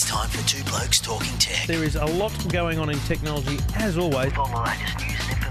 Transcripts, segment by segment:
It's time for Two Blokes Talking Tech. There is a lot going on in technology, as always.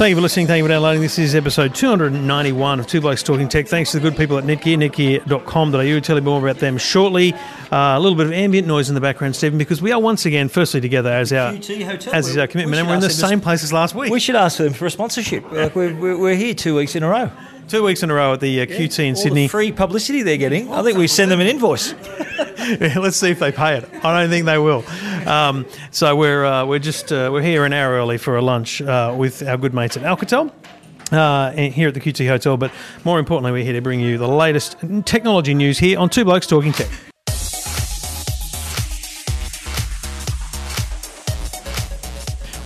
Thank you for listening. Thank you for downloading. This is episode 291 of Two Blokes Talking Tech. Thanks to the good people at Netgear, netgear.com.au. We'll tell you more about them shortly. Uh, a little bit of ambient noise in the background, Stephen, because we are once again, firstly, together as our, Hotel. as is our commitment, we and we're in the same place as last week. We should ask for them for a sponsorship. Like we're, we're, we're here two weeks in a row. Two weeks in a row at the uh, QT in Sydney. free publicity they're getting. I think we send them an invoice. Let's see if they pay it. I don't think they will. Um, so we're uh, we're just uh, we're here an hour early for a lunch uh, with our good mates at Alcatel. Uh, here at the QT Hotel, but more importantly, we're here to bring you the latest technology news here on Two Blokes Talking Tech.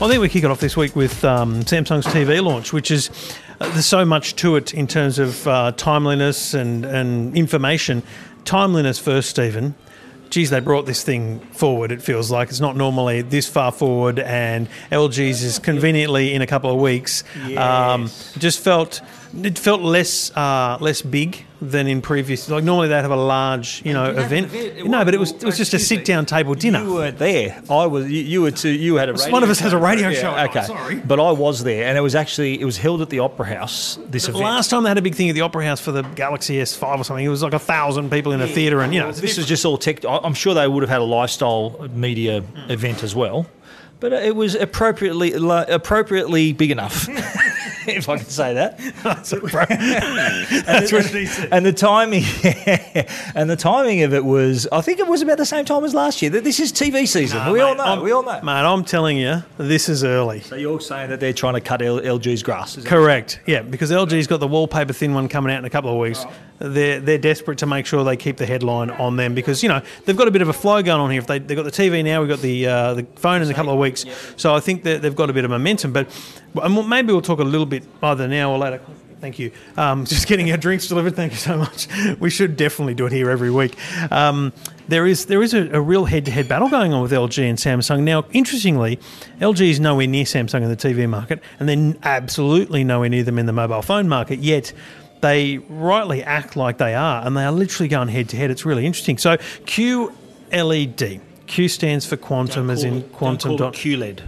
I think we kick it off this week with um, Samsung's TV launch, which is uh, there's so much to it in terms of uh, timeliness and, and information. Timeliness first, Stephen. Geez, they brought this thing forward. It feels like it's not normally this far forward, and LG's is conveniently in a couple of weeks. Um, just felt it felt less uh, less big than in previous. Like normally they'd have a large, you know, event. No, but it was it was just a sit down table dinner. You weren't there. I was. You, you were too. You had a. Radio One of us has a radio Yeah, show. Okay. Sorry. But I was there, and it was actually it was held at the Opera House. This event. Last time they had a big thing at the Opera House for the Galaxy S5 or something, it was like a thousand people in a theatre, and you know, this is just all tech. I- I'm sure they would have had a lifestyle media event as well, but it was appropriately appropriately big enough, if I can say that. that's said. And the timing, and the timing of it was, I think it was about the same time as last year. That this is TV season. we all know. we all know. Mate, I'm telling you, this is early. So you're saying that they're trying to cut L- LG's grass? Correct. Yeah, because LG's got the wallpaper thin one coming out in a couple of weeks. They're they're desperate to make sure they keep the headline on them because you know they've got a bit of a flow going on here. If they they've got the TV now, we've got the uh, the phone in a couple of weeks. So I think that they've got a bit of momentum. But and maybe we'll talk a little bit either now or later. Thank you. Um, just getting our drinks delivered. Thank you so much. We should definitely do it here every week. Um, there is there is a, a real head to head battle going on with LG and Samsung now. Interestingly, LG is nowhere near Samsung in the TV market, and then absolutely nowhere near them in the mobile phone market. Yet they rightly act like they are, and they are literally going head to head. It's really interesting. So QLED. Q stands for quantum, as in quantum Don't call dot. it QLED.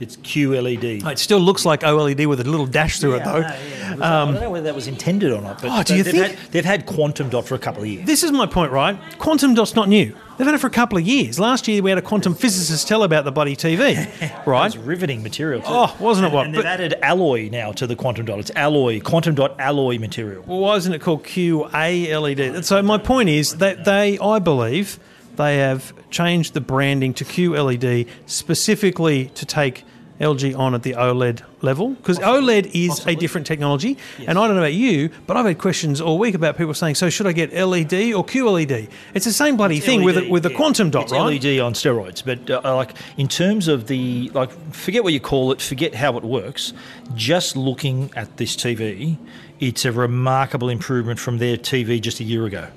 It's QLED. Oh, it still looks like OLED with a little dash through it, though. I don't know whether that was intended or not. But Oh, do you they've think- Had, they've had quantum dot for a couple of years. This is my point, right? Quantum dot's not new. They've had it for a couple of years. Last year we had a quantum physicist tell about the bloody TV, right? It's riveting material. Too. Oh, wasn't it what? And they've But- added alloy now to the quantum dot. It's alloy, quantum dot alloy material. Well, why isn't it called QALED? So my point is that they, I believe, they have changed the branding to QLED specifically to take LG on at the OLED level because OLED is a different technology. And I don't know about you, but I've had questions all week about people saying, "So should I get LED or QLED?" It's the same bloody thing with a, LED, with a yeah. quantum dot, It's right? LED on steroids, but uh, like in terms of the like, forget what you call it, forget how it works. Just looking at this TV, it's a remarkable improvement from their TV just a year ago.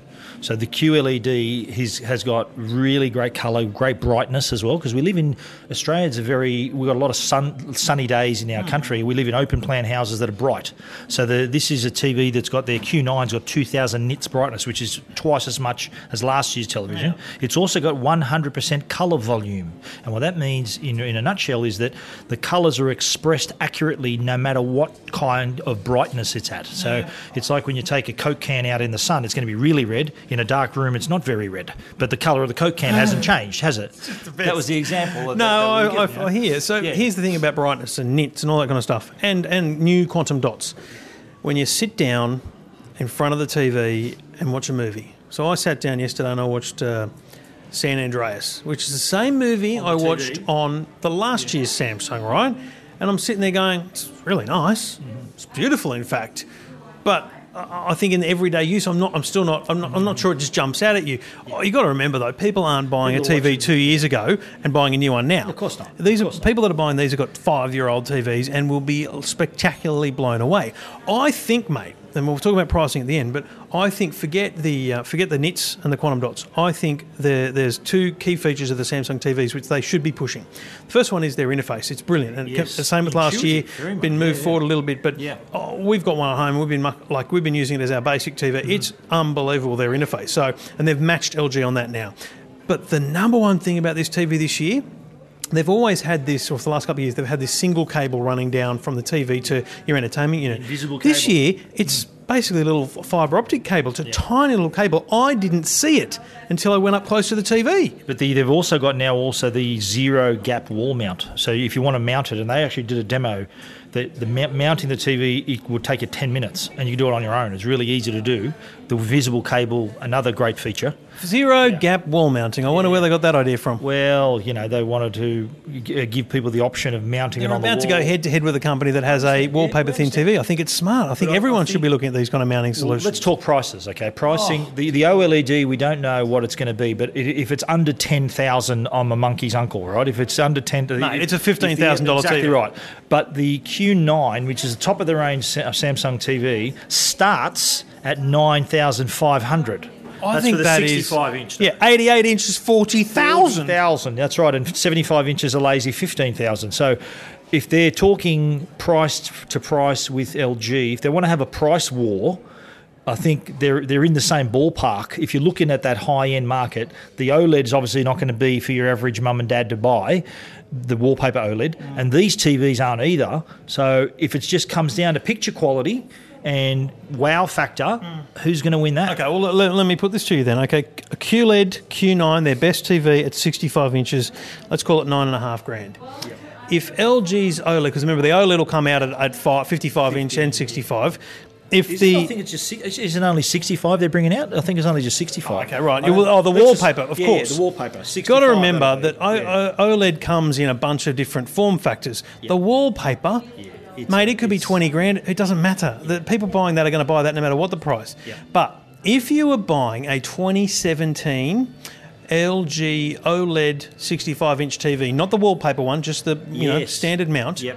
So the QLED has, has got really great colour, great brightness as well. Because we live in Australia, it's a very we've got a lot of sun, sunny days in our hmm. country. We live in open plan houses that are bright. So the, this is a TV that's got their Q9's got 2,000 nits brightness, which is twice as much as last year's television. It's also got 100% colour volume, and what that means in, in a nutshell is that the colours are expressed accurately no matter what kind of brightness it's at. So it's like when you take a Coke can out in the sun, it's going to be really red. In a dark room, it's not very red, but the colour of the Coke can hasn't changed, has it? That was the example. Of No, that, that I, were given, I, I hear. So Yeah. here's the thing about brightness and nits and all that kind of stuff, and and new quantum dots. When you sit down in front of the TV and watch a movie. So I sat down yesterday and I watched uh, San Andreas, which is the same movie I the watched on the last year's Samsung, right? And I'm sitting there going, it's really nice. It's beautiful, in fact. But I I think in everyday use, I'm not. I'm still not. I'm not, I'm not sure it just jumps out at you. Oh, you got to remember though, people aren't buying People a TV two years ago and buying a new one now. Of course not. These Of are not. people that are buying these have got five year old TVs and will be spectacularly blown away. I think, mate, and we'll talk about pricing at the end, but I think forget the uh, forget the nits and the quantum dots. I think there, there's two key features of the Samsung TVs which they should be pushing. The first one is their interface. It's brilliant, and Yes. the same with last year. Intuitive, very much. Been moved Yeah, yeah. forward a little bit, but Yeah. oh, we've got one at home. We've been like we've been using it as our basic TV. Mm-hmm. It's unbelievable their interface. So, and they've matched LG on that now. But the number one thing about this TV this year They've always had this, or for the last couple of years, they've had this single cable running down from the TV to your entertainment unit. Invisible This year, it's basically a little fibre optic cable. It's a tiny little cable. I didn't see it until I went up close to the TV. But the, they've also got now also the zero gap wall mount. So if you want to mount it, and they actually did a demo, the, the mounting the TV it would take you ten minutes, and you can do it on your own. It's really easy to do. The visible cable, another great feature. Zero gap wall mounting. I wonder where they got that idea from. Well, you know they wanted to uh, give people the option of mounting They're it on about the to go head to head with a company that has a wallpaper thin TV. I think it's smart. I think But I- I everyone should be looking at these kind of mounting Well, solutions. let's talk prices, okay? Pricing Oh. the the OLED, we don't know what it's going to be, but i- if it's under ten thousand, I'm a monkey's uncle, right? If it's under ten, Mate, it's a $15,000 Exactly TV. right. But the Q9, which is the top of the range Samsung TV, starts at nine thousand five hundred. I That's think for the that is 65 inch. Yeah, 88 inches, 40,000. thousand. That's right, and seventy-five inches a lazy fifteen thousand. So, if they're talking price to price with LG, if they want to have a price war, I think they're they're in the same ballpark. If you're looking at that high end market, the OLED's obviously not going to be for your average mum and dad to buy. The wallpaper OLED, and these TVs aren't either. So if it just comes down to picture quality and wow factor, who's going to win that? Okay, well, let, let me put this to you then. Okay, a QLED Q9, their best TV at 65 inches, let's call it nine and a half grand. If LG's OLED, because remember the OLED will come out at, at five, 55 inch and 65. If Is the it, I think it's just is it only sixty five they're bringing out? I think it's only just sixty five. Okay, right. Oh, the wallpaper, of yeah, course. the wallpaper. You've got to remember that yeah. OLED comes in a bunch of different form factors. The wallpaper, it's- mate, it could be 20 grand. It doesn't matter. The people buying that are going to buy that no matter what the price. Yeah. But if you were buying a 2017 LG OLED 65 inch TV, not the wallpaper one, just the you know standard mount, Yep.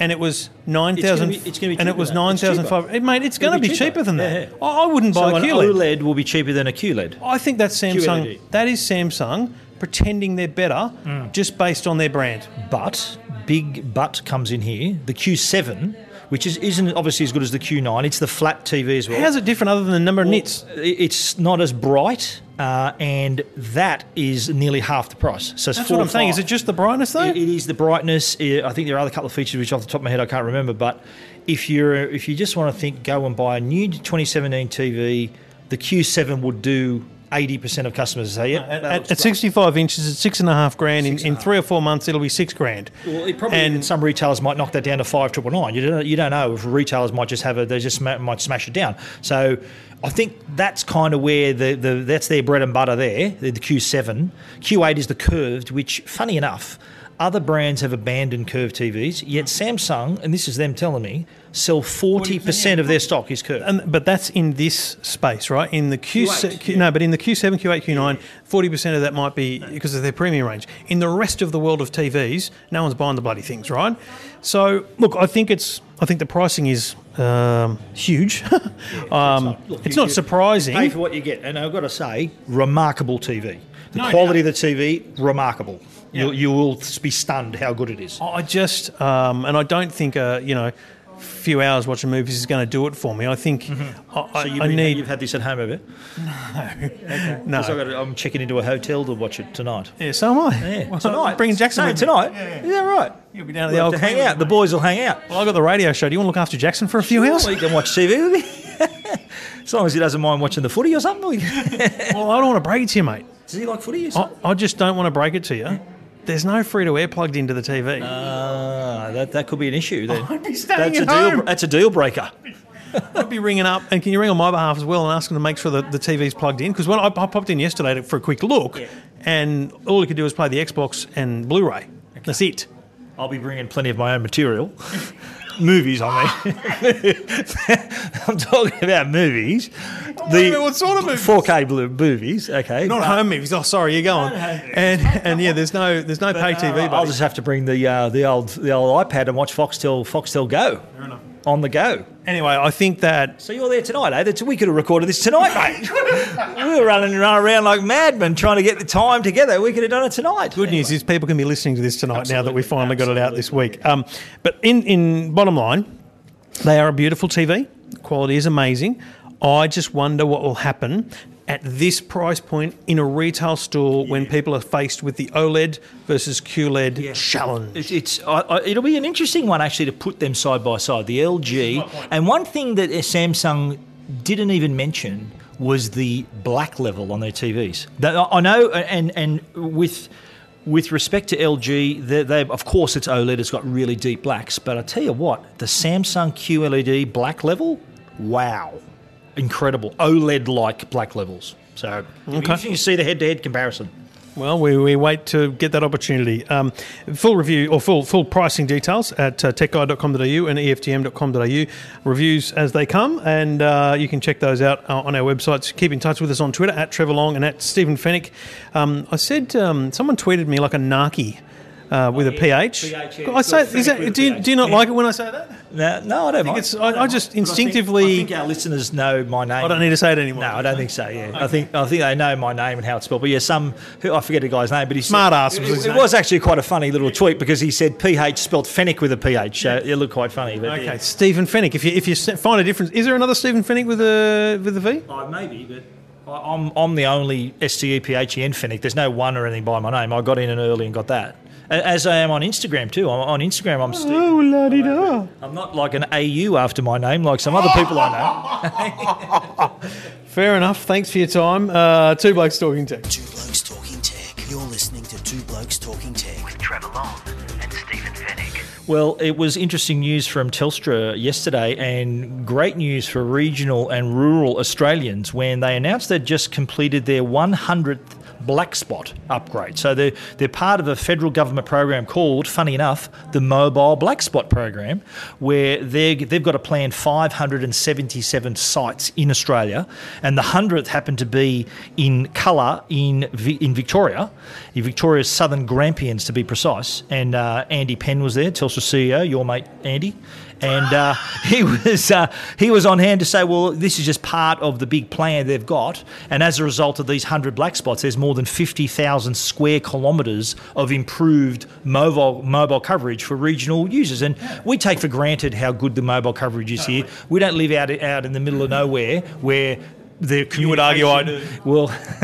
and it was nine thousand, it's gonna be and it was nine thousand five. Mate, it's going to be be cheaper. than that. Yeah. I wouldn't buy So a QLED. OLED will be cheaper than a QLED. I think that's Samsung. QLED. That is Samsung pretending they're better Mm. just based on their brand. But big but comes in here. The Q7, which is isn't obviously as good as the Q9. It's the flat TV as well. How's it different other than the number of nits? It's not as bright, uh, and that is nearly half the price. So That's what I'm saying. Is it just the brightness though? It- it is the brightness. I I think there are other couple of features which, off the top of my head, I can't remember. But if you're if you just want to think, go and buy a new 2017 TV, the Q7 would do 80% of customers say, yeah, at, at, at 65 inches, it's six and a half grand. In, in three or four months, it'll be six grand. Well, it probably And- some retailers might knock that down to five triple nine. You don't you don't know if retailers might just have a they just might smash it down. So I think that's kind of where the, the that's their bread and butter there. The, the Q7, Q8 is the curved, which funny enough. Other brands have abandoned curved TVs, yet Samsung, and this is them telling me, sell 40% of their stock is curved. And, but that's in this space, right? In the Q, Q8, Q no, but in the Q7, Q8, Q9, 40% of that might be because of their premium range. In the rest of the world of TVs, no one's buying the bloody things, right? So, look, I think it's, I think the pricing is um, huge. um, Look, it's you- not you surprising. Pay for what you get, and I've got to say, remarkable TV. The No quality of the TV, remarkable. Yeah. You, you will be stunned how good it is. I just, um, and I don't think, uh, you know, a few hours watching movies is going to do it for me. I think I, I, Mm-hmm. So you've, I need. you've had this at home, have you? no. I've got to- I'm checking into a hotel to watch it tonight. Yeah, so am I. Yeah, Well, tonight. Bringing Jackson No, tonight. Yeah, yeah. Is that right? You'll be down at the We'll old to hang out. The boys will hang out. Well, I got the radio show. Do you want to look after Jackson for a few hours? Well, you can watch TV with me. as long as he doesn't mind watching the footy or something. Well, I don't want to break it to you, mate. Does he like footy? Or I, something? I just don't want to break it to you. There's no free to air plugged into the TV. Ah, that, that could be an issue then. I'd be staying That's a at deal. home. That's a deal breaker. I'd be ringing up, and can you ring on my behalf as well and ask them to make sure that the TV's plugged in? Because when I, I popped in yesterday for a quick look, and all you could do was play the Xbox and Blu-ray. That's it. I'll be bringing plenty of my own material. movies. I mean, I'm talking about movies. About what sort of movies? 4K blue movies. Okay, Not But- home movies. Oh, sorry, you're going. And and yeah, there's no there's no pay TV. But I'll just have to bring the uh, the old the old iPad and watch Foxtel Foxtel Go on the go. Anyway, I think that So you're there tonight, eh? That's, we could have recorded this tonight, mate. we were running around like madmen trying to get the time together. We could have done it tonight. good news is people can be listening to this tonight now that we finally got it out this week. Um, but in in bottom line, they are a beautiful TV. Quality is amazing. I just wonder what will happen at this price point in a retail store when people are faced with the OLED versus QLED challenge. It's, it's I, I, it'll be an interesting one actually to put them side by side. The LG and one thing that uh, Samsung didn't even mention was the black level on their TVs. I know, uh, and and with. With respect to LG, they, they, of course it's OLED. It's got really deep blacks, but I tell you what, the Samsung QLED black level, wow, incredible OLED-like black levels. So, Okay. to see the head-to-head comparison. Well, we, we wait to get that opportunity. Um, full review or full full pricing details at uh, techguide.com.au and EFTM.com.au. Reviews as they come, and uh, you can check those out uh, on our websites. Keep in touch with us on Twitter at Trevor Long and at Stephen Fenech. Um, I said um, someone tweeted me like a narky. Uh, with a PH. PH, yeah. I say, is that, do, you, PH. do you not like it when I say that? No, no, I don't mind. it's- I- I just But instinctively- I think, our listeners know my name. I don't need to say it anymore. No, I don't think so. Yeah, I think I think they know my name and how it's spelled. But yeah, some who I forget the guy's name, but he Smart said, ass was It, it was actually quite a funny little tweet because he said PH spelled Fenech with a PH. So it looked quite funny. But Okay, yeah. Stephen Fenech. If you if you find a difference, is there another Stephen Fenech with a with a V? Oh, maybe, but I- I'm I'm the only S T E P H E N Fenech. There's no one or anything by my name. I got in and early and got that. A- As I am on Instagram too. I'm, on Instagram, I'm Steve. Oh, la di da. I'm not like an AU after my name like some other people I know. Fair enough. Thanks for your time. Uh, two blokes talking tech. Two Blokes Talking Tech. You're listening to Two Blokes Talking Tech. with Trevor Long and Stephen Fenech. Well, it was interesting news from Telstra yesterday and great news for regional and rural Australians when they announced they'd just completed their 100th black spot upgrade. So they're, they're part of a federal government program called, funny enough, the Mobile Black Spot Program, where they they've got a plan 577 sites in Australia, and the 100th happened to be in Coleraine in, in Victoria, in Victoria's southern Grampians to be precise. And uh, Andy Penn was there, Telstra CEO, your mate Andy. And uh, he was uh, he was on hand to say, well, this is just part of the big plan they've got, and as a result of these hundred black spots, there's more than fifty thousand square kilometres of improved mobile mobile coverage for regional users. And we take for granted how good the mobile coverage is here. We don't live out out in the middle of nowhere where the You would argue I do. well,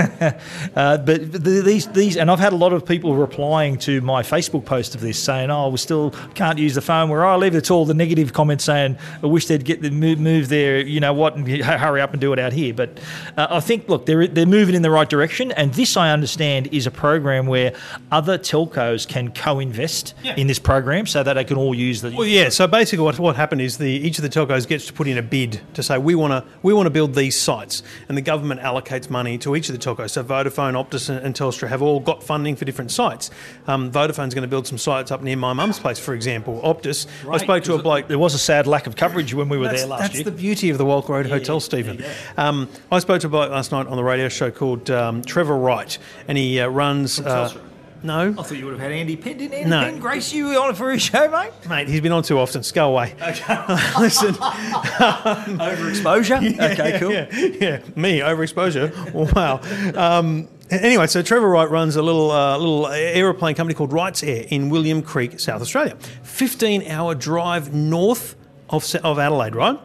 uh, but the, these these, and I've had a lot of people replying to my Facebook post of this, saying, "Oh, we still can't use the phone where I live." It's all the negative comments saying, "I wish they'd get the move, move there, you know what, and hurry up and do it out here." But uh, I think, look, they're they're moving in the right direction, and this I understand is a program where other telcos can co-invest in this program so that they can all use the. Well, yeah. So basically, what, what happened is the each of the telcos gets to put in a bid to say we want to we want to build these sites, and the government allocates money to each of the telcos. So Vodafone, Optus, and, Telstra have all got funding for different sites. Um, Vodafone's going to build some sites up near my mum's place, for example. Optus, I spoke to a bloke. There was a sad lack of coverage when we were there last that's year. That's the beauty of the Walk Road Hotel, Stephen. Um, I spoke to a bloke last night on the radio show called um, Trevor Wright, and he uh, runs. Uh? No, I thought you would have had Andy Penn. Didn't Andy No. Penn grace you on for his show, mate? mate, he's been on too often. Go away. Okay. Listen, Overexposure. okay, cool. yeah, yeah, me overexposure. wow. Um, anyway, so Trevor Wright runs a little uh, little aeroplane company called Wright's Air in William Creek, South Australia. Fifteen hour drive north of of Adelaide, right?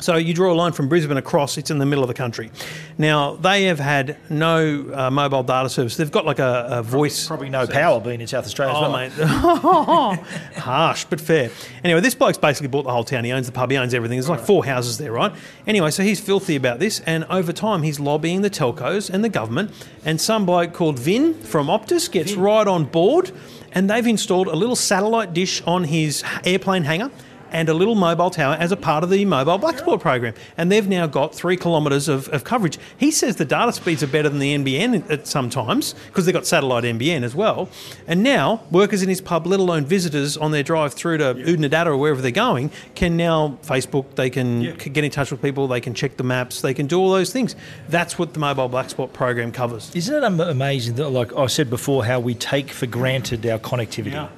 So you draw a line from Brisbane across; it's in the middle of the country. Now they have had no uh, mobile data service. They've got like a, a voice. Probably no power being in South Australia Oh, as well. mate. Harsh, but fair. Anyway, this bloke's basically bought the whole town. He owns the pub, he owns everything. There's like four houses there, right? Anyway, so he's filthy about this, and over time, he's lobbying the telcos and the government. And some bloke called Vin from Optus gets right on board, and they've installed a little satellite dish on his airplane hangar. And a little mobile tower as a part of the mobile black spot program. And they've now got three kilometres of, of coverage. He says the data speeds are better than the NBN at sometimes because they've got satellite NBN as well. And now workers in his pub, let alone visitors on their drive through to Oodnadatta or wherever they're going, can now Facebook, they can Yeah. get in touch with people, they can check the maps, they can do all those things. That's what the mobile black spot program covers. Isn't it amazing that, like I said before, how we take for granted our connectivity? Yeah.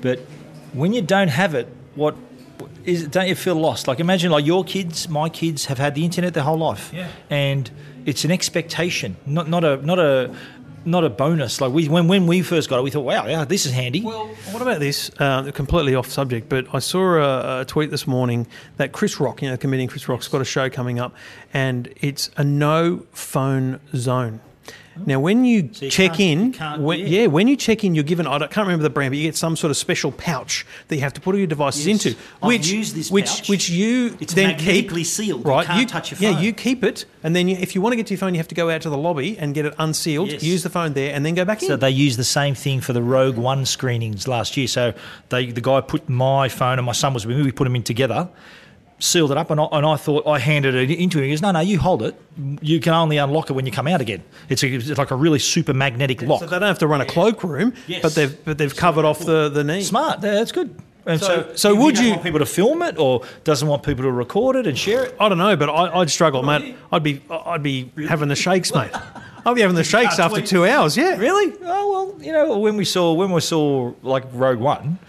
But when you don't have it, what is? Don't you feel lost? Like imagine, like your kids, my kids have had the internet their whole life, Yeah. and it's an expectation, not not a not a not a bonus. Like we when when we first got it, we thought, wow, yeah, this is handy. Well, what about this? Uh, completely off subject, but I saw a, a tweet this morning that Chris Rock, you know, comedian Chris Rock's got a show coming up, and it's a no phone zone. Now, when you, you check in, you when, yeah. yeah, when you check in, you're given I can't remember the brand, but you get some sort of special pouch that you have to put all your devices Yes. into, I've which used this which pouch. which you It's then keep magnetically sealed. You Right, can't touch your phone. Yeah, you keep it, and then you, if you want to get to your phone, you have to go out to the lobby and get it unsealed, Yes. use the phone there, and then go back in. So they used the same thing for the Rogue One screenings last year. So they, the guy put my phone and my son was with me. We put them in together, sealed it up, and I, and I thought I handed it into him. He goes, "No, no, you hold it. You can only unlock it when you come out again. It's, a, it's like a really super magnetic lock. So they don't have to run a cloakroom, Yes. but they've but they've covered off the the knee. Smart. Yeah, that's good. And So- so, so would you- want people to film it, or doesn't want people to record it and share it? I don't know, but I, I'd struggle, mate. I'd be I'd be having the shakes, mate. I'd be having the shakes after two hours. Yeah, Really? Oh well, you know when we saw when we saw like Rogue One,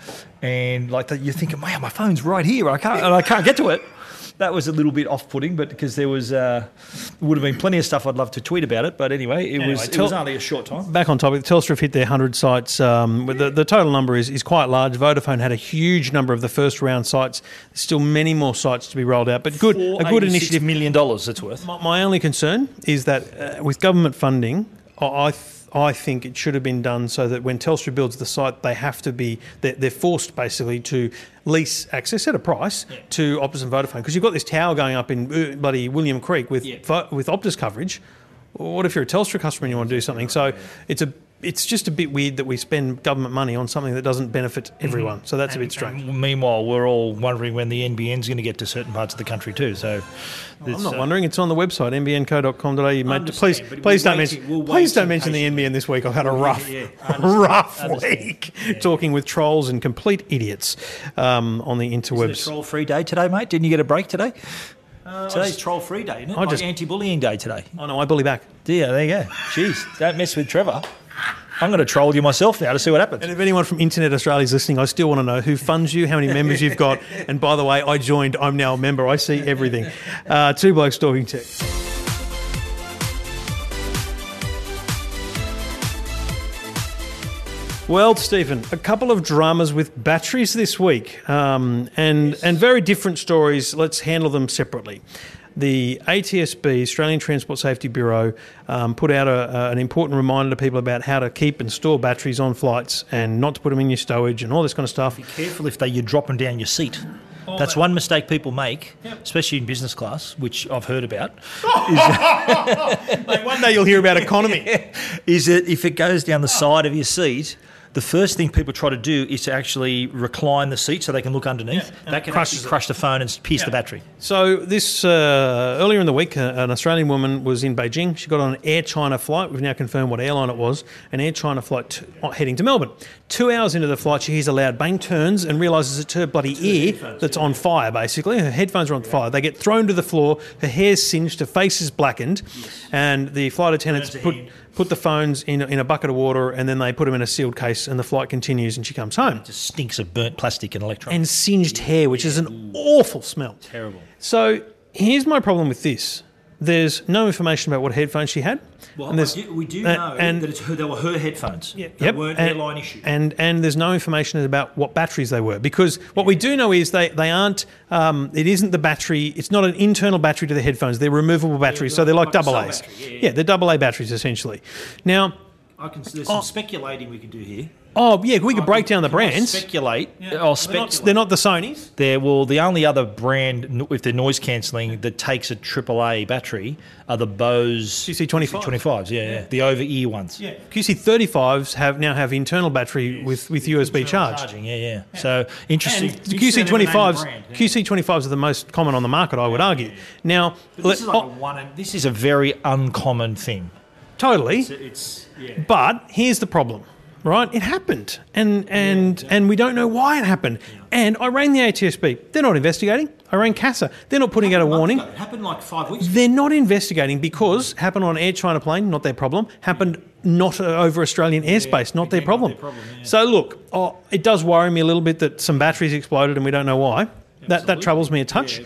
and like that, you're thinking, wow, my phone's right here, I can't and I can't get to it. That was a little bit off-putting, but because there was uh, would have been plenty of stuff I'd love to tweet about it. But anyway, it was it tell- was only a short time. Back on topic, Telstra have hit their 100 sites. Um, with the, the total number is, is quite large. Vodafone had a huge number of the first round sites. There's still many more sites to be rolled out, but good, a good initiative. million dollars. It's worth. My, my only concern is that uh, with government funding, I, I, th- I think it should have been done so that when Telstra builds the site, they have to be they're, they're forced basically to lease access at a price to Optus and Vodafone because you've got this tower going up in uh, bloody William Creek with Yeah. With Optus coverage. What if you're a Telstra customer and you want to do something? So it's a it's just a bit weird that we spend government money on something that doesn't benefit mm-hmm. everyone. So that's a bit strange. Meanwhile, we're all wondering when the NBN's going to get to certain parts of the country too. So I'm not uh, wondering. It's on the website nbnco.com.au. Mate, please, please don't mention. Please don't mention the. NBN this week. I've had a rough, yeah, rough week talking with trolls and complete idiots um, on the interwebs. It's a troll-free day today, mate. Didn't you get a break today? Uh, Today's troll-free day, isn't it? I Like just, anti-bullying day today. oh no, I bully back. Yeah, there you go. Jeez, don't mess with Trevor. I'm going to troll you myself now to see what happens. And if anyone from Internet Australia is listening, I still want to know who funds you, how many members you've got. And by the way, I joined. I'm now a member. I see everything. Uh, two blokes talking tech. Well, Stephen, a couple of dramas with batteries this week, um, and and very different stories. Let's handle them separately. The ATSB, Australian Transport Safety Bureau, um, put out a, a- an important reminder to people about how to keep and store batteries on flights and not to put them in your stowage and all this kind of stuff. Be careful if they you drop them down your seat. That's one mistake people make, especially in business class, which I've heard about. Like One day you'll hear about economy. Is that if it goes down the side of your seat, the first thing people try to do is to actually recline the seat so they can look underneath. that can crushes actually crush the phone and pierce the battery. So this uh, earlier in the week, uh, an Australian woman was in Beijing. She got on an Air China flight. We've now confirmed what airline it was. An Air China flight t- uh, heading to Melbourne. Two hours into the flight, she hears a loud bang, turns and realizes it's her bloody ear that's on fire. Basically, her headphones are on fire. They get thrown to the floor. Her hair's singed. Her face is blackened, and the flight attendants put. hand. Put the phones in a, in a bucket of water and then they put them in a sealed case and the flight continues and she comes home. It just stinks of burnt plastic and electronics. And singed hair, which is an awful smell. Terrible. So here's my problem with this. There's no information about what headphones she had. Well, and do, we do uh, know and- that it's her, they were her headphones. Yeah, They Yep, weren't and, airline issued. And and there's no information about what batteries they were because what we do know is they they aren't. Um, it isn't the battery. It's not an internal battery to the headphones. They're removable batteries, so they're like like double A's. yeah, yeah. they're double A batteries essentially. Now. I can, there's Oh. some speculating we can do here. Oh yeah, we could break down the Can I brands. Speculate. Or They're not, they're not the Sony's. There, well, the only other brand n- with their noise cancelling that takes a AAA battery are the Bose QC25. 25s, yeah, yeah. the over ear ones. Yeah, QC35s have now have internal battery with, with USB charge. Charging, yeah, yeah. So interesting. And QC25s, QC25s are the most common on the market, I would argue. Now, But let- this is like oh, a one. This is a very uncommon thing. totally. It's yeah. But here's the problem, right? It happened, and and and we don't know why it happened. And I rang the ATSB. They're not investigating. I rang CASA. They're not putting out a warning. It happened like five weeks ago. They're not investigating because happened on Air China plane, not their problem. Happened not uh, over Australian airspace, not their problem. So look, oh, it does worry me a little bit that some batteries exploded and we don't know why. That that troubles me a touch.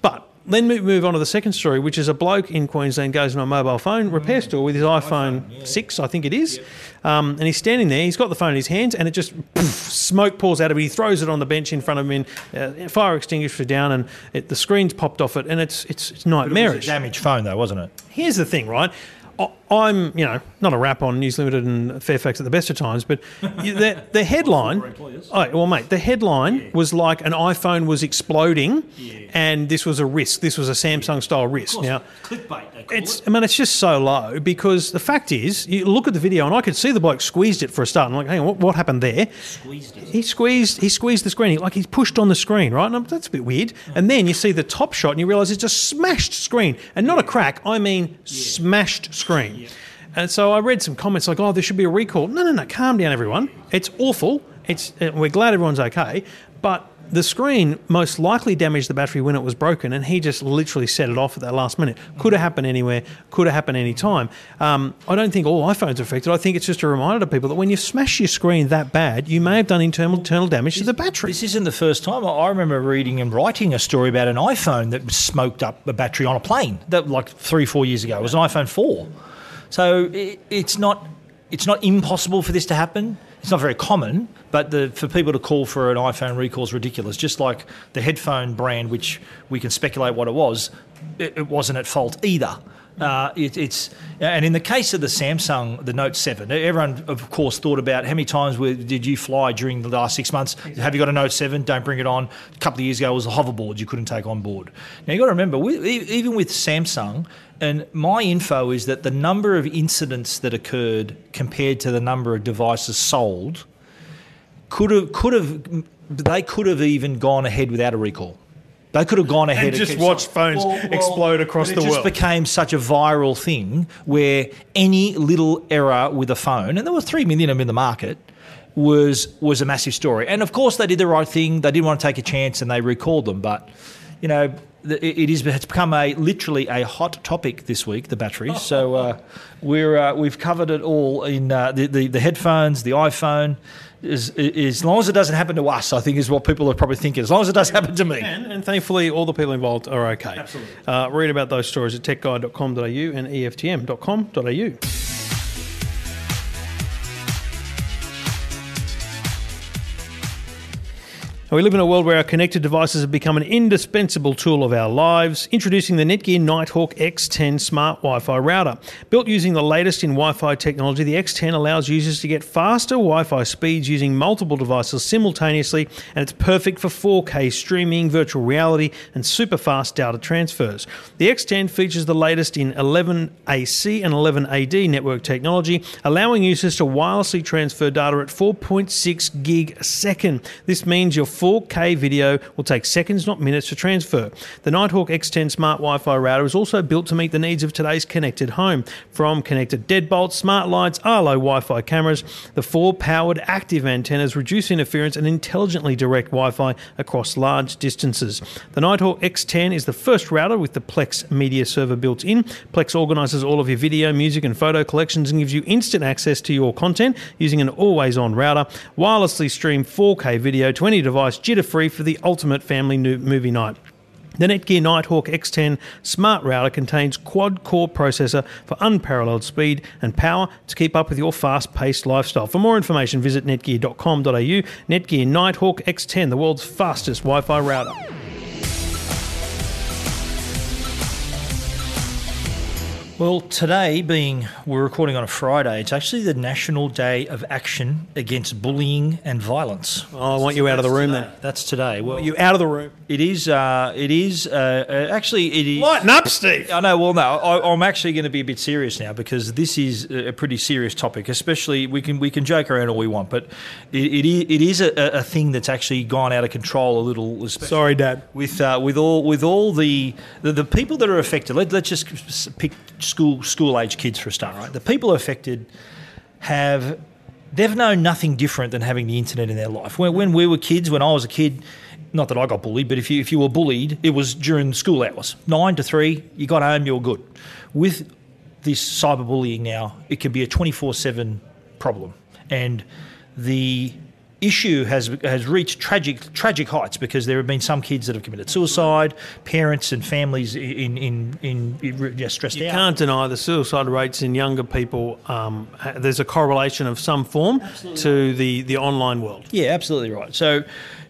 but then we move on to the second story, which is a bloke in Queensland goes to a mobile phone repair store with his iPhone, six, I think it is, um, and he's standing there. He's got the phone in his hands, and it just poof, smoke pours out of it. He throws it on the bench in front of him, and uh, fire extinguisher down, and it, the screen's popped off it, and it's it's, it's It was a damaged phone, though, wasn't it? here's the thing, right? I'm, you know, not a rap on News Limited and Fairfax at the best of times, but the, the headline. Oh, well, mate, the headline was like an iPhone was exploding, and this was a risk. This was a Samsung style risk. Now, Clickbait, it's, it. I mean, it's just so low because the fact is, you look at the video and I could see the bloke squeezed it for a start. I'm like, hang on, what, what happened there? Squeezed it. He squeezed, he squeezed the screen, like he's pushed on the screen, right? And I'm- that's a bit weird. Mm. And then you see the top shot and you realise it's a smashed screen, and not a crack. I mean, smashed screen. And so I read some comments like, "Oh, there should be a recall." No, no, no. Calm down, everyone. It's awful. It's uh, we're glad everyone's okay, but the screen most likely damaged the battery when it was broken, and he just literally set it off at that last minute. Could have happened anywhere. Could have happened any time. Um, I don't think all iPhones are affected. I think it's just a reminder to people that when you smash your screen that bad, you may have done internal internal damage to the battery. This isn't the first time. I- remember reading and writing a story about an iPhone that smoked up a battery on a plane. That like three, four years ago. It was an iPhone four. So it, it's not it's not impossible for this to happen. It's not very common, but the, for people to call for an iPhone recall is ridiculous. Just like the headphone brand, which we can speculate what it was, it, it wasn't at fault either. Uh, it, it's and in the case of the Samsung, the Note Seven, everyone of course thought about how many times were, did you fly during the last six months? Have you got a Note Seven? Don't bring it on. A couple of years ago, it was a hoverboard you couldn't take on board. Now you got to remember, we, even with Samsung, and my info is that the number of incidents that occurred compared to the number of devices sold could have could have they could have even gone ahead without a recall. They could have gone ahead And just kept watched phones explode across the world. it just became such a viral thing where any little error with a phone, and there were three million of them in the market, was was a massive story. And of course, they did the right thing. They didn't want to take a chance, and they recalled them. But you know, it it is it's become a literally a hot topic this week. The batteries. So uh, we're uh, we've covered it all in uh, the, the the headphones, the iPhone. As, as long as it doesn't happen to us, I think is what people are probably thinking. As long as it does happen to me. And, and thankfully, all the people involved are okay. Absolutely. Uh, read about those stories at techguide.com.au and E We live in a world where our connected devices have become an indispensable tool of our lives. Introducing the Netgear Nighthawk X10 smart Wi Fi router. Built using the latest in Wi Fi technology, the X10 allows users to get faster Wi Fi speeds using multiple devices simultaneously, and it's perfect for 4K streaming, virtual reality, and super fast data transfers. The X10 features the latest in 11AC and 11AD network technology, allowing users to wirelessly transfer data at 4.6 gig a second. This means your 4K video will take seconds, not minutes, to transfer. The Nighthawk X10 smart Wi Fi router is also built to meet the needs of today's connected home. From connected deadbolts, smart lights, Arlo Wi Fi cameras, the four powered active antennas reduce interference and intelligently direct Wi Fi across large distances. The Nighthawk X10 is the first router with the Plex media server built in. Plex organizes all of your video, music, and photo collections and gives you instant access to your content using an always on router. Wirelessly stream 4K video to any device jitter free for the ultimate family movie night. The Netgear Nighthawk X10 smart router contains quad core processor for unparalleled speed and power to keep up with your fast paced lifestyle. For more information, visit netgear.com.au. Netgear Nighthawk X10, the world's fastest Wi Fi router. Well, today being we're recording on a Friday, it's actually the National Day of Action Against Bullying and Violence. Oh, I want you out of the room then. That's today. Well, You out of the room. it is. Uh, it is. Uh, uh, actually, it is. Lighten up, Steve. I know. Well, no, I, I'm actually going to be a bit serious now because this is a pretty serious topic. Especially, we can we can joke around all we want, but it, it, it is a, a thing that's actually gone out of control a little. Sorry, Dad. with uh, with all with all the, the the people that are affected. Let, let's just pick school school age kids for a start. Right, the people affected have they've known nothing different than having the internet in their life. When, when we were kids, when I was a kid, not that I got bullied, but if you if you were bullied, it was during school hours, nine to three. You got home, you were good. With this cyberbullying now, it can be a twenty four seven problem, and the issue has has reached tragic tragic heights because there have been some kids that have committed suicide, parents and families in in in, in yeah, stressed You out. You can't deny the suicide rates in younger people. Um, there's a correlation of some form to the, the online world. Yeah, absolutely right. So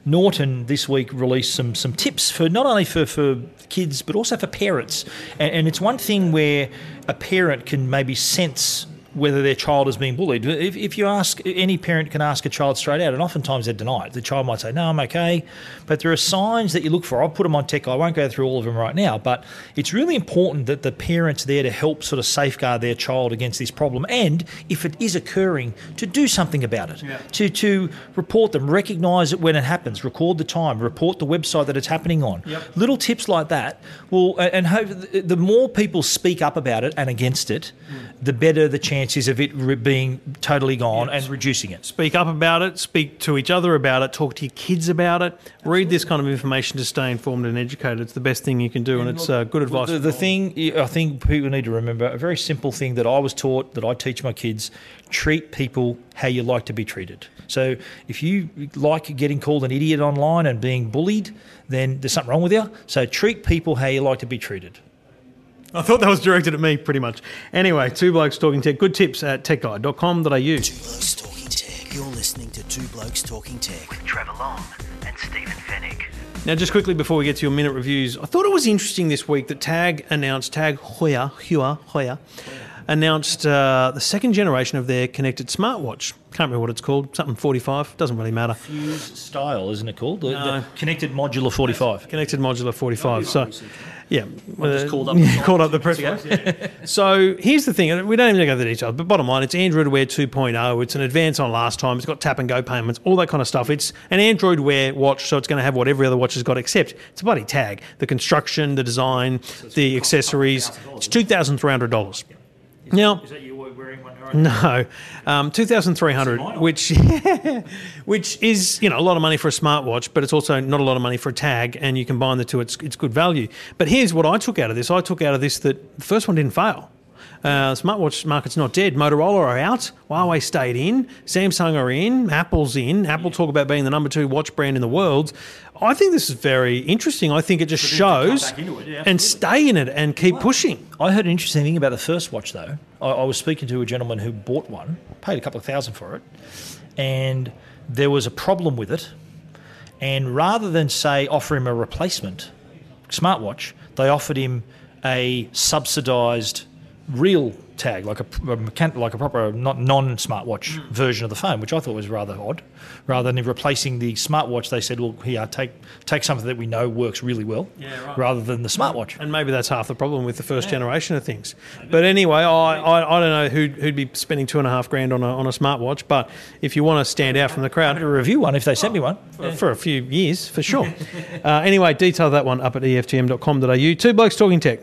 Norton this week released some some tips for not only for, for kids but also for parents. And, and it's one thing where a parent can maybe sense whether their child is being bullied. If, if you ask, any parent can ask a child straight out, and oftentimes they deny it. The child might say, No, I'm okay. But there are signs that you look for. I'll put them on tech. I won't go through all of them right now. But it's really important that the parent's there to help sort of safeguard their child against this problem. And if it is occurring, to do something about it. To, to report them, recognise it when it happens, record the time, report the website that it's happening on. Little tips like that will, and hope the more people speak up about it and against it, mm. the better the chances of it re- being totally gone and reducing it. Speak up about it, speak to each other about it, talk to your kids about it, read this kind of information to stay informed and educated. It's the best thing you can do, and it's uh, good advice. The, the thing I think people need to remember a very simple thing that I was taught that I teach my kids: treat people how you like to be treated. So if you like getting called an idiot online and being bullied, then there's something wrong with you. So treat people how you like to be treated. I thought that was directed at me, pretty much. Anyway, two blokes talking tech. Good tips at techguide.com.au. Two Blokes Talking Tech. You're listening to Two Blokes Talking Tech. With Trevor Long and Stephen Fenech. Now, just quickly before we get to your minute reviews, I thought it was interesting this week that Tag announced, Tag Heuer, Hoya. Heuer, announced uh, the second generation of their connected smartwatch. Can't remember what it's called, something 45, doesn't really matter. Fuse style, isn't it called? The, No. the connected modular 45. Connected modular 45. So, yeah. just uh, called up yeah, the called up the press box. So here's the thing, we don't even go into the details, but bottom line, it's Android Wear 2.0. It's an advance on last time. It's got tap and go payments, all that kind of stuff. It's an Android Wear watch, so it's going to have what every other watch has got, except it's a bloody tag. The construction, the design, the accessories. It's $2,300. Now, Is that you wearing one right no, um, two thousand three hundred, which which is you know a lot of money for a smartwatch, but it's also not a lot of money for a tag, and you combine the two, it's it's good value. But here's what I took out of this: I took out of this that the first one didn't fail. Uh, smartwatch market's not dead. Motorola are out. Huawei stayed in. Samsung are in. Apple's in. Apple talk about being the number two watch brand in the world. I think this is very interesting. I think it just shows it, yeah, and stay in it and keep pushing. I heard an interesting thing about the first watch, though. I, I was speaking to a gentleman who bought one, paid a couple of thousand for it, and there was a problem with it. And rather than say offer him a replacement smartwatch, they offered him a subsidised real tag, like a, a mechan- like a proper not non-smartwatch version of the phone, which I thought was rather odd. Rather than replacing the smartwatch, they said, "Well, here, take take something that we know works really well, rather than the smartwatch." And maybe that's half the problem with the first generation of things. But anyway, I, I, I don't know who'd, who'd be spending two and a half grand on a, on a smartwatch, but if you want to stand out from the to crowd review one if they sent me one. for a few years, for sure. uh, anyway, detail that one up at eftm.com.au. Two blokes talking tech.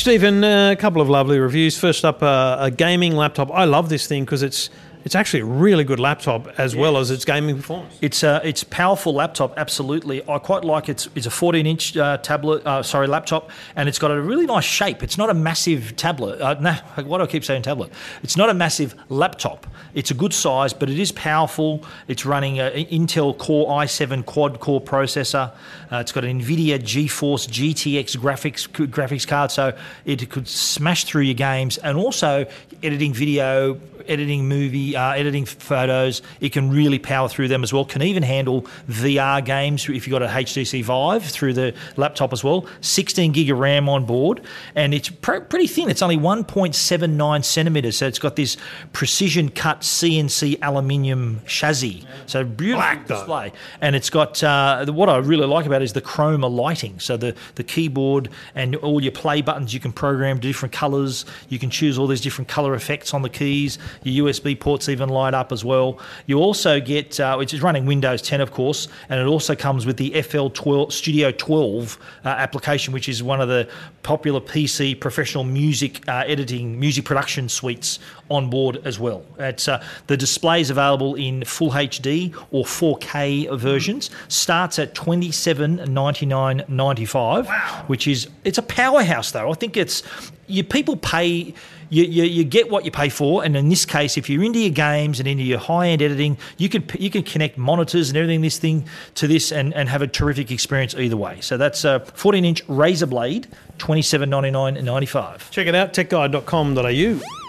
Stephen, uh, a couple of lovely reviews. First up, uh, a gaming laptop. I love this thing because it's it's actually a really good laptop as well as its gaming performance. It's a it's powerful laptop, absolutely. I quite like it. It's a 14 inch uh, tablet, uh, sorry, laptop, and it's got a really nice shape. It's not a massive tablet. Uh, no, why do I keep saying tablet? It's not a massive laptop. It's a good size, but it is powerful. It's running an Intel Core i7 quad core processor. Uh, it's got an NVIDIA GeForce GTX graphics graphics card, so it could smash through your games, and also editing video, editing movie, 3D uh, editing photos. It can really power through them as well. Can even handle VR games if you've got a HTC Vive through the laptop as well. 16 gig of RAM on board, and it's pr- pretty thin. It's only 1.79 centimeters, so it's got this precision cut CNC aluminium chassis. So beautiful Black, though. display, and it's got uh, what I really like about it is the chroma lighting. So the the keyboard and all your play buttons you can program to different colors. You can choose all these different color effects on the keys. Your USB ports even light up as well. You also get uh, which is running Windows 10, of course, and it also comes with the FL12 Studio 12 uh, application, which is one of the popular PC professional music uh, editing, music production suites on board as well. It's uh, the display is available in full HD or 4K versions. Starts at twenty seven ninety nine ninety five, which is it's a powerhouse though. I think it's you people pay. You, you, you get what you pay for, and in this case, if you're into your games and into your high-end editing, you can you can connect monitors and everything this thing to this and, and have a terrific experience either way. So that's a 14-inch Razer Blade, twenty seven ninety nine ninety five. Check it out, techguide.com.au.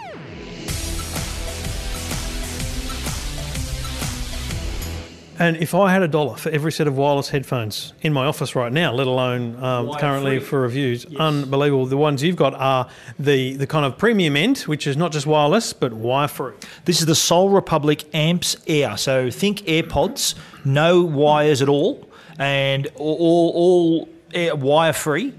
And if I had a dollar for every set of wireless headphones in my office right now, let alone um, currently for reviews, unbelievable. The ones you've got are the, the kind of premium end, which is not just wireless, but wire free. This is the Soul Republic Amps Air. So think AirPods, no wires at all, and all, all, all air, wire free.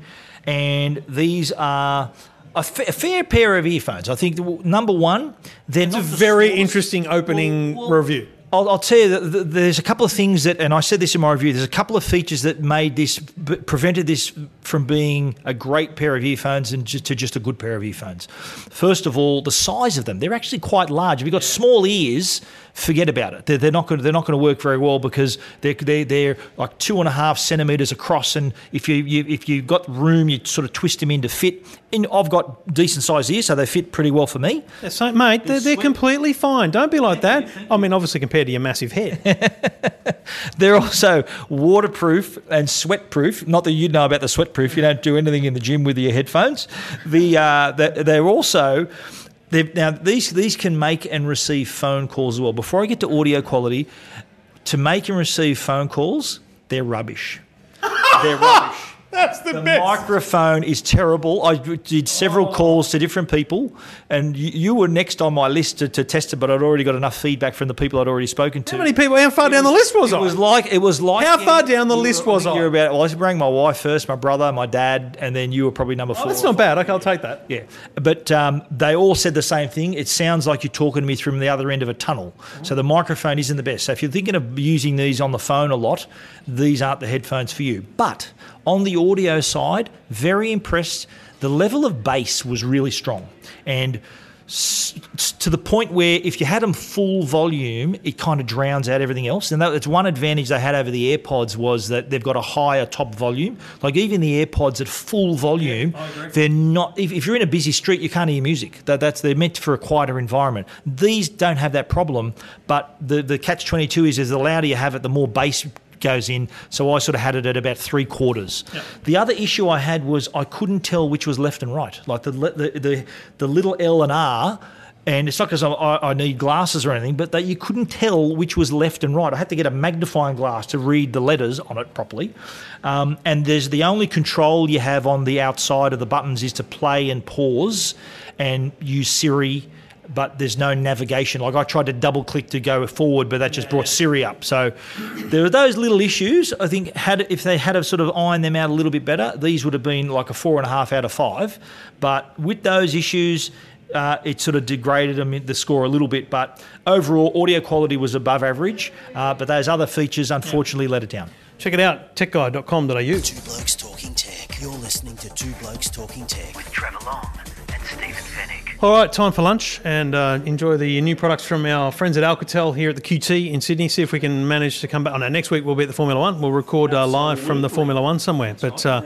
And these are a, fa- a fair pair of earphones. I think the, number one, they're not the Very smallest- interesting opening Well, well, review. I'll, I'll tell you that there's a couple of things that, and I said this in my review. There's a couple of features that made this prevented this from being a great pair of earphones and just to just a good pair of earphones. First of all, the size of them. They're actually quite large. If you've got small ears, forget about it. They're, they're not going. They're not going to work very well because they're, they're they're like two and a half centimeters across, and if you, you if you've got room, you sort of twist them in to fit. In, I've got decent sized ears, so they fit pretty well for me. So, mate, they're, they're completely fine. Don't be like that. I mean, obviously, compared to your massive head. They're also waterproof and sweatproof. Not that you know about the sweatproof. You don't do anything in the gym with your headphones. The, uh, the they're also they're, now these these can make and receive phone calls as well. Before I get to audio quality, to make and receive phone calls, they're rubbish. They're rubbish. That's the, best. The microphone is terrible. I did several calls to different people, and you, you were next on my list to, to test it, but I'd already got enough feedback from the people I'd already spoken to. How many people? How far down the list was It I? was like it was like How far down the list was I? You're about. Well, I rang my wife first, my brother, my dad, and then you were probably number four. Oh, that's not bad. Okay, I'll take that. Yeah, but um, they all said the same thing. It sounds like you're talking to me from the other end of a tunnel. So the microphone isn't the best. So if you're thinking of using these on the phone a lot, these aren't the headphones for you. But on the audio side, very impressed. The level of bass was really strong, and to the point where if you had them full volume, it kind of drowns out everything else. And that's one advantage they had over the AirPods was that they've got a higher top volume. Like even the AirPods at full volume, they're not. If, if you're in a busy street, you can't hear music. That, that's they're meant for a quieter environment. These don't have that problem, but the the catch twenty two is is the louder you have it, the more bass goes in. So I sort of had it at about three quarters. The other issue I had was I couldn't tell which was left and right. Like the the the, the little L and R. And it's not because I, I I need glasses or anything, but that you couldn't tell which was left and right. I had to get a magnifying glass to read the letters on it properly. Um, and there's the only control you have on the outside of the buttons is to play and pause, and use Siri but there's no navigation. Like I tried to double click to go forward, but that just brought Siri up. So there are those little issues. I think had if they had have sort of ironed them out a little bit better, these would have been like a four and a half out of five. But with those issues. Uh, it sort of degraded them in the score a little bit, but overall audio quality was above average. Uh, but those other features unfortunately let it down. Check it out, techguide.com.au. Two Blokes Talking Tech. You're listening to Two Blokes Talking Tech. with Trevor Long and Stephen Fenech. All right, time for lunch and uh, enjoy the new products from our friends at Alcatel here at the QT in Sydney. See if we can manage to come back. Oh, no, next week we'll be at the Formula One. We'll record uh, live from the Formula One somewhere. But uh,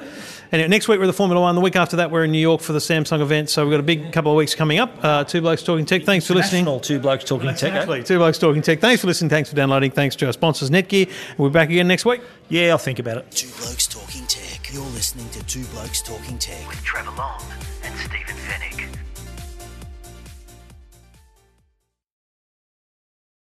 anyway, next week we're at the Formula One. The week after that we're in New York for the Samsung event. So we've got a big couple of weeks coming up. Uh, two Blokes Talking Tech. Thanks for listening. Two blokes talking tech. eh? Exactly. Two Blokes Talking Tech. Thanks for listening. Thanks for downloading. Thanks to our sponsors, Netgear. We'll be back again next week. Yeah, I'll think about it. Two Blokes Talking Tech. You're listening to Two Blokes Talking Tech. with Trevor Long and Stephen Fenech.